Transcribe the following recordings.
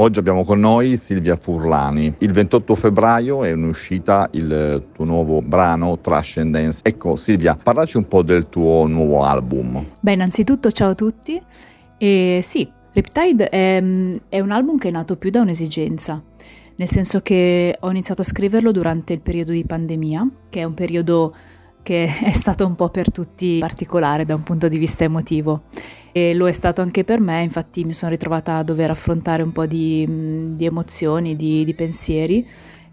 Oggi abbiamo con noi Silvia Furlani. Il 28 febbraio è in uscita il tuo nuovo brano Trascendence. Ecco Silvia, parlaci un po' del tuo nuovo album. Beh, innanzitutto ciao a tutti. E sì, Riptide è, è un album che è nato più da un'esigenza nel senso che ho iniziato a scriverlo durante il periodo di pandemia, che è un periodo che è stato un po' per tutti particolare da un punto di vista emotivo e lo è stato anche per me, infatti mi sono ritrovata a dover affrontare un po' di, di emozioni, di, di, pensieri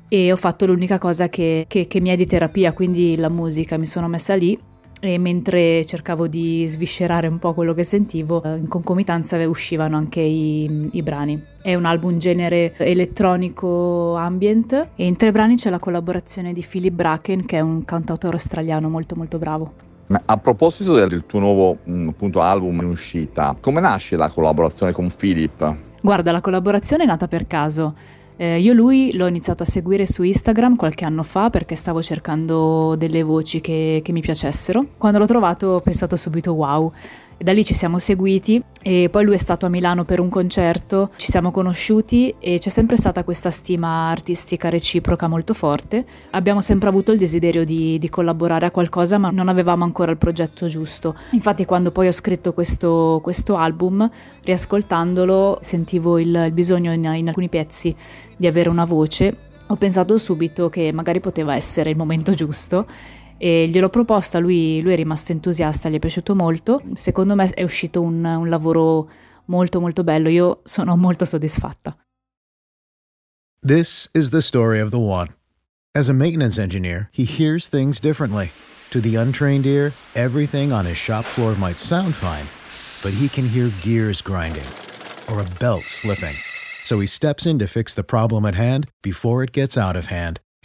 e ho fatto l'unica cosa che, che, che mi è di terapia, quindi la musica, mi sono messa lì e mentre cercavo di sviscerare un po' quello che sentivo, eh, in concomitanza uscivano anche i, i, brani. È un album genere elettronico ambient e in tre brani c'è la collaborazione di Philip Bracken che è un cantautore australiano molto molto bravo. Ma a proposito del tuo nuovo mm, appunto, album in uscita, come nasce la collaborazione con Philip? Guarda, la collaborazione è nata per caso. Eh, io lui l'ho iniziato a seguire su Instagram qualche anno fa perché stavo cercando delle voci che, che mi piacessero. Quando l'ho trovato ho pensato subito wow. E da lì ci siamo seguiti e poi lui è stato a Milano per un concerto, ci siamo conosciuti e c'è sempre stata questa stima artistica reciproca molto forte. Abbiamo sempre avuto il desiderio di, di collaborare a qualcosa ma non avevamo ancora il progetto giusto. Infatti quando poi ho scritto questo, questo album, riascoltandolo sentivo il, il bisogno in, in alcuni pezzi di avere una voce ho pensato subito che magari poteva essere il momento giusto e gliel'ho proposta, lui, lui, è rimasto entusiasta, gli è piaciuto molto. Secondo me è uscito un, un lavoro molto molto bello, io sono molto soddisfatta. This is the story of the one. As a maintenance engineer, he hears things differently. To the untrained ear, everything on his shop floor might sound fine, but he can hear gears grinding or a belt slipping. So he steps in to fix the problem at hand before it gets out of hand